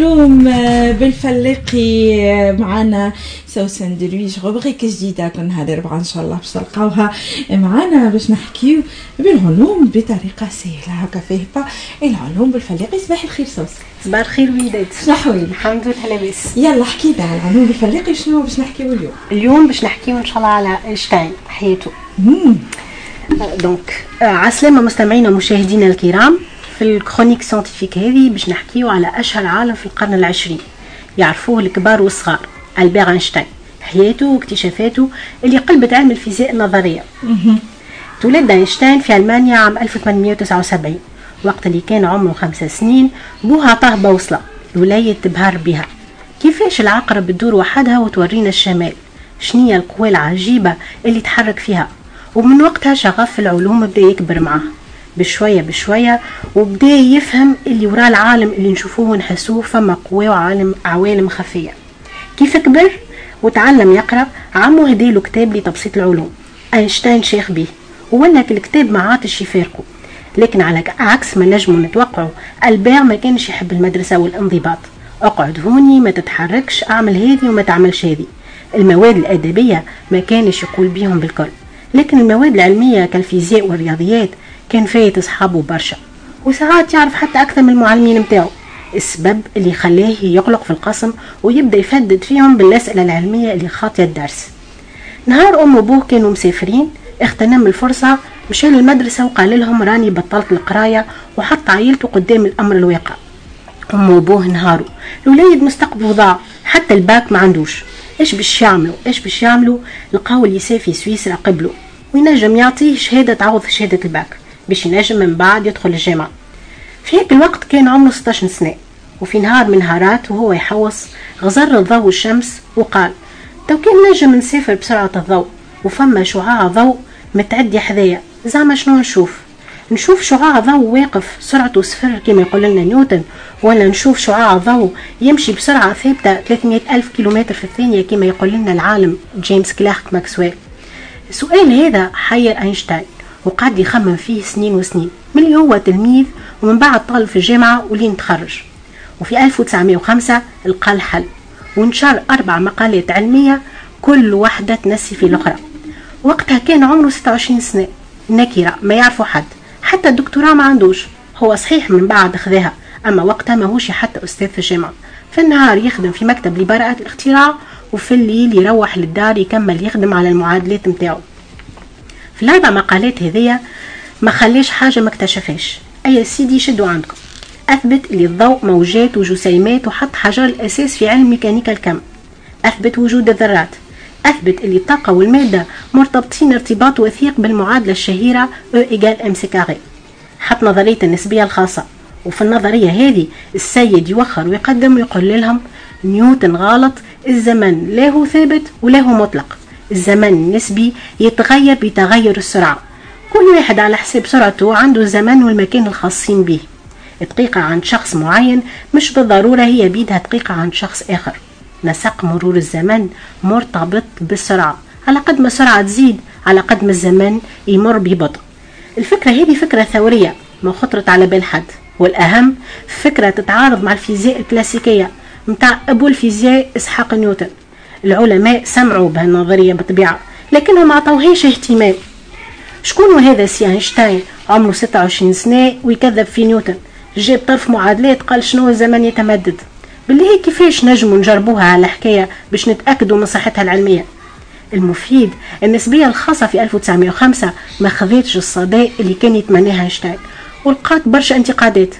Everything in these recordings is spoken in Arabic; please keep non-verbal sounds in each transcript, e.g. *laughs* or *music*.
العلوم بالفلقي معنا سوسن درويش rubrique جديدة كل نهار الأربعاء إن شاء الله باش تلقاوها. معنا باش نحكيو بالعلوم بطريقة سهلة هكا فيه العلوم بالفلقي صباح الخير سوسن صباح الخير وليدات. شنو حوالي الحمد لله لاباس. يلا حكي لنا على العلوم بالفلقي شنو باش نحكيو اليوم؟ اليوم باش نحكيو إن شاء الله على إينشتاين حياته. مم. donc آه، عسلامة مستمعينا ومشاهدينا الكرام. في ال chronique scientifique هذه باش نحكيو على أشهر عالم في القرن العشرين. يعرفوه الكبار والصغار. ألبير أينشتاين. حياته واكتشافاته اللي قلبت علم الفيزياء النظرية. تولد أينشتاين في ألمانيا عام 1879 وقت اللي كان عمره خمسة سنين بوها عطاه بوصلة الولاية تبهر بها. كيفاش العقرب تدور وحدها وتورينا الشمال؟ شنية القوى العجيبة اللي تحرك فيها؟ ومن وقتها شغف العلوم بدا يكبر معاه. بشوية بشوية وبدأ يفهم اللي وراء العالم اللي نشوفوه ونحسوه فما قوى وعالم عوالم خفية. كيف كبر؟ وتعلم يقرأ عمو هديله كتاب لتبسيط العلوم. أينشتاين شيخ به ولك الكتاب ما عادش يفارقه لكن على عكس ما نجموا نتوقعوا البير ما كانش يحب المدرسة والانضباط. اقعد هوني ما تتحركش أعمل هذه وما تعملش هذه المواد الأدبية ما كانش يقول بيهم بالكل. لكن المواد العلمية كالفيزياء والرياضيات كان فايت أصحابه برشا. وساعات يعرف حتى أكثر من المعلمين متاعه. السبب اللي خلاه يغلق في القسم ويبدأ يفدد فيهم بالأسئلة العلمية اللي خاطية الدرس. نهار أم وأبوه كانوا مسافرين اغتنم الفرصة مشى للمدرسة وقال لهم راني بطلت القراية وحط عيلته قدام الأمر الواقع. أم وأبوه نهاروا الوليد مستقبله ضاع حتى الباك ما عندوش. إيش باش يعملوا؟ إيش باش يعملوا؟ لقاو ال lycée في سويسرا قبله. وينجم يعطيه شهادة تعوض شهادة الباك. باش ينجم من بعد يدخل الجامعة. في هيك الوقت كان عمره 16 سنة وفي نهار من نهارات وهو يحوص غزر الضوء الشمس وقال تو كان نجم نسافر بسرعة الضوء وفما شعاع ضوء متعدي حذايا زعما شنو نشوف؟ نشوف شعاع ضوء واقف سرعته صفر كما يقول لنا نيوتن ولا نشوف شعاع ضوء يمشي بسرعة ثابتة 300 ألف كيلومتر في الثانية كما يقول لنا العالم جيمس كلارك ماكسويل. السؤال هذا حير أينشتاين. وقعد يخمم فيه سنين وسنين. من اللي هو تلميذ ومن بعد طالب في الجامعة ولين تخرج وفي 1905 لقى الحل. ونشر أربع مقالات علمية كل واحدة تنسي في الأخرى. وقتها كان عمره 26 سنة. نكرة ما يعرفوا حد. حتى الدكتوراه ما عندوش. هو صحيح من بعد خذاها أما وقتها ماهوش حتى أستاذ في الجامعة. في النهار يخدم في مكتب لبراءة الاختراع وفي الليل يروح للدار يكمل يخدم على المعادلات متاعه. في الأربع مقالات هذية ما خليش حاجة ما اكتشفهاش. أي سيدي شدوا عندكم. أثبت اللي الضوء موجات وجسيمات وحط حجر الأساس في علم ميكانيكا الكم. أثبت وجود الذرات. أثبت اللي الطاقة والمادة مرتبطين ارتباط وثيق بالمعادلة الشهيرة E égale mc carré. حط نظرية النسبية الخاصة. وفي النظرية هذه السيد يوخر ويقدم ويقول لهم نيوتن غلط الزمن لا هو ثابت ولا هو مطلق. الزمن النسبي يتغير بتغير السرعة. كل واحد على حساب سرعته عنده الزمن والمكان الخاصين به. دقيقة عند شخص معين مش بالضرورة هي بيدها دقيقة عند شخص آخر. نسق مرور الزمن مرتبط بالسرعة. على قد ما السرعة تزيد على قد ما الزمن يمر ببطء. الفكرة هذه فكرة ثورية ما خطرت على بال حد. والأهم فكرة تتعارض مع الفيزياء الكلاسيكية متاع أبو الفيزياء إسحاق نيوتن. العلماء سمعوا بهالنظرية بطبيعة لكنهم ما عطوهاش اهتمام. شكون هذا سي أينشتاين؟ عمره 26 سنة ويكذب في نيوتن. جاب طرف معادلات قال شنو الزمن يتمدد. بالله كيفاش نجموا نجربوها على حكاية باش نتأكدوا من صحتها العلمية؟ المفيد النسبية الخاصة في 1905 ما خذتش الصدى اللي كان يتمناها أينشتاين ولقات برشا انتقادات.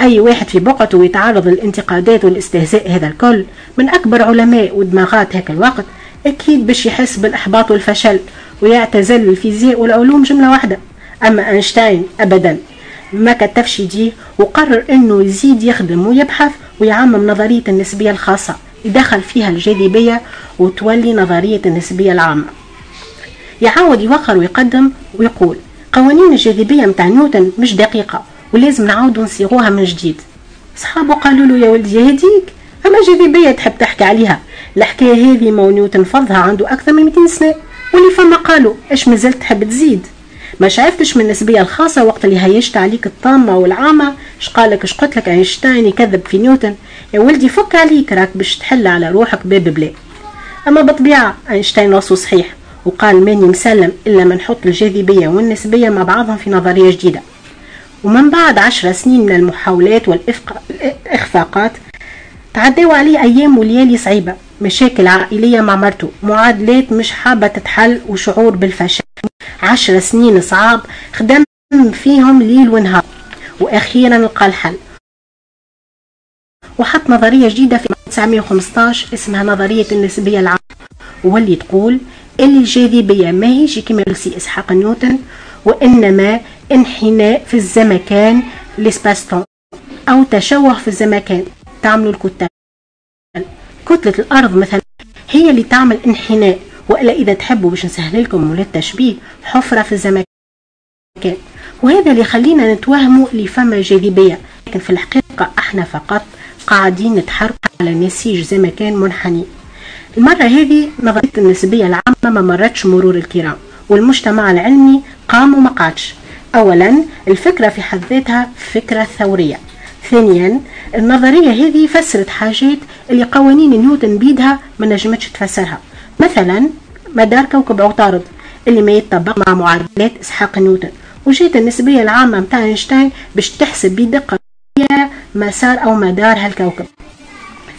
أي واحد في بقعته يتعرض للانتقادات والاستهزاء هذا الكل من أكبر علماء ودماغات هذا الوقت أكيد باش يحس بالإحباط والفشل ويعتزل الفيزياء والعلوم جملة واحدة. أما أينشتاين أبدا ما كتفش يديه وقرر أنه يزيد يخدم ويبحث ويعمم نظرية النسبية الخاصة يدخل فيها الجاذبية وتولي نظرية النسبية العامة. يعاود يوخر ويقدم ويقول قوانين الجاذبية متاع نيوتن مش دقيقة ولازم نعاودوا نصيغوها من جديد. صحابه قالوا له يا ولدي هديك أما جاذبية تحب تحكي عليها. الحكاية هذه مو نيوتن فضها عنده أكثر من 200 سنة. واللي فما قالوا إيش مازلت تحب تزيد؟ ما شافتش من النسبية الخاصة وقت اللي هيشت عليك الطامة والعامة. اش قلت لك أينشتاين يكذب في نيوتن؟ يا ولدي فك عليك راك باش تحل على روحك باب بلا. أما بطبيعة أينشتاين راسه صحيح وقال ماني مسلم إلا ما نحط الجاذبية والنسبية مع بعضهم في نظرية جديدة. ومن بعد عشر سنين من المحاولات والإخفاقات تعداو عليه أيام وليالي صعيبة مشاكل عائلية مع مرته معادلات مش حابة تتحل وشعور بالفشل. عشر سنين صعاب خدم فيهم ليل ونهار وأخيرا لقى الحل. وحط نظرية جديدة في 1915 اسمها نظرية النسبية العامة. واللي تقول اللي الجاذبية ما هيش كما يقول إسحاق نيوتن وإنما انحناء في الزمكان لسباستون أو تشوه في الزمكان تعملوا الكتاب كتلة الأرض مثلا هي اللي تعمل انحناء وإلا إذا تحبوا باش نسهل لكم ولا التشبيه حفرة في الزمكان. وهذا اللي يخلينا نتوهموا اللي فما جاذبية. لكن في الحقيقة إحنا فقط قاعدين نتحرك على نسيج زمكان منحني. المرة هذه نظرية النسبية العامة ما مرتش مرور الكرام والمجتمع العلمي قام وما قعدش. أولا الفكرة في حد ذاتها فكرة ثورية. ثانيا النظرية هذه فسرت حاجات اللي قوانين نيوتن بيدها ما نجمتش تفسرها. مثلا مدار كوكب عطارد اللي ما يتطبق مع معادلات إسحاق نيوتن. وجيت النسبية العامة متاع أينشتاين باش تحسب بدقة مسار أو مدار هالكوكب.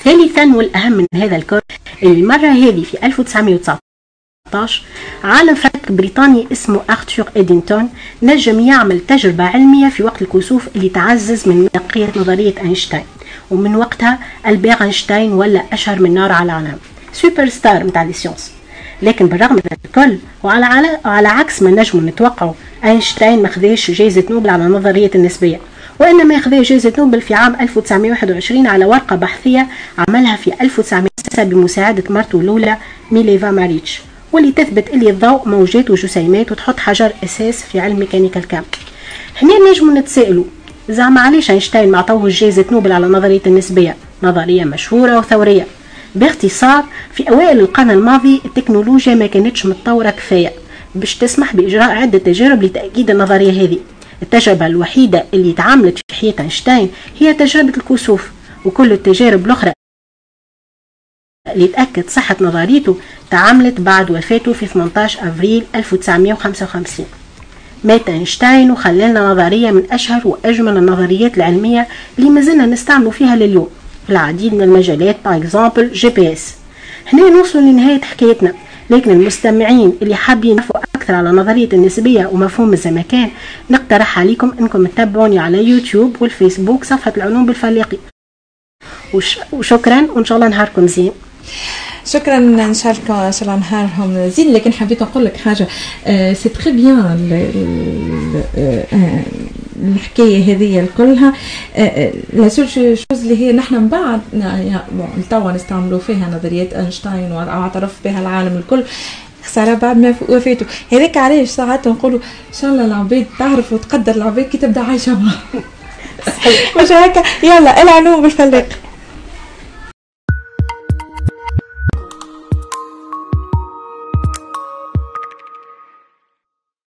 ثالثا والأهم من هذا الكل المرة هذه في 1919 عالم فلك بريطاني اسمه أرثر إدينتون نجم يعمل تجربة علمية في وقت الكسوف اللي تعزز من مصداقية نظرية أينشتاين ومن وقتها ألبير أينشتاين ولا أشهر من نار على العالم. سوبر ستار متاع les sciences. لكن بالرغم من الكل وعلى على, على عكس ما نجم نتوقعوا أينشتاين ما خذاش جائزة نوبل على نظرية النسبية وإنما أخذ جائزة نوبل في عام 1921 على ورقة بحثية عملها في 1906 بمساعدة مرته الأولى ميليفا ماريتش. واللي تثبت اللي الضوء موجات وجسيمات وتحط حجر أساس في علم ميكانيكا الكم. هنا نجم نتسائلوا زعما علاش أينشتاين ما عطوه جائزة نوبل على نظرية النسبية. نظرية مشهورة وثورية. باختصار في أوائل القرن الماضي التكنولوجيا ما كانتش متطورة كفاية. باش تسمح بإجراء عدة تجارب لتأكيد النظرية هذه. التجربة الوحيدة اللي تعاملت في حياة أينشتاين هي تجربة الكسوف وكل التجارب الأخرى اللي تأكد صحة نظريته تعاملت بعد وفاته في 18 أفريل 1955 مات أينشتاين وخللنا نظرية من أشهر وأجمل النظريات العلمية اللي مازلنا نستعمل فيها لليوم في العديد من المجالات par exemple GPS هنا نوصل لنهاية حكايتنا لكن المستمعين اللي حابين يعرفوا أكثر على نظرية النسبية ومفهوم الزمكان نقترح عليكم أنكم تتابعوني على يوتيوب والفيسبوك صفحة العلوم بالفليقي. وش وشكرا وإن شاء الله نهاركم زين. شكرا ان شاء الله ان شاء الله نهارهم زين لكن حبيت نقول لك حاجة. c'est très bien الحكاية هذه كلها la seule chose اللي هي؟ نحن من بعد توا نستعملوا فيها نظريات أينشتاين وأعترف بها العالم الكل. خسارة بعد ما وفاته هذاك علاش ساعات نقولوا إن شاء الله العباد تعرف وتقدر العباد كي تبدأ عايشة. معاه *laughs* مش هكا يلا العنوا بالفلاق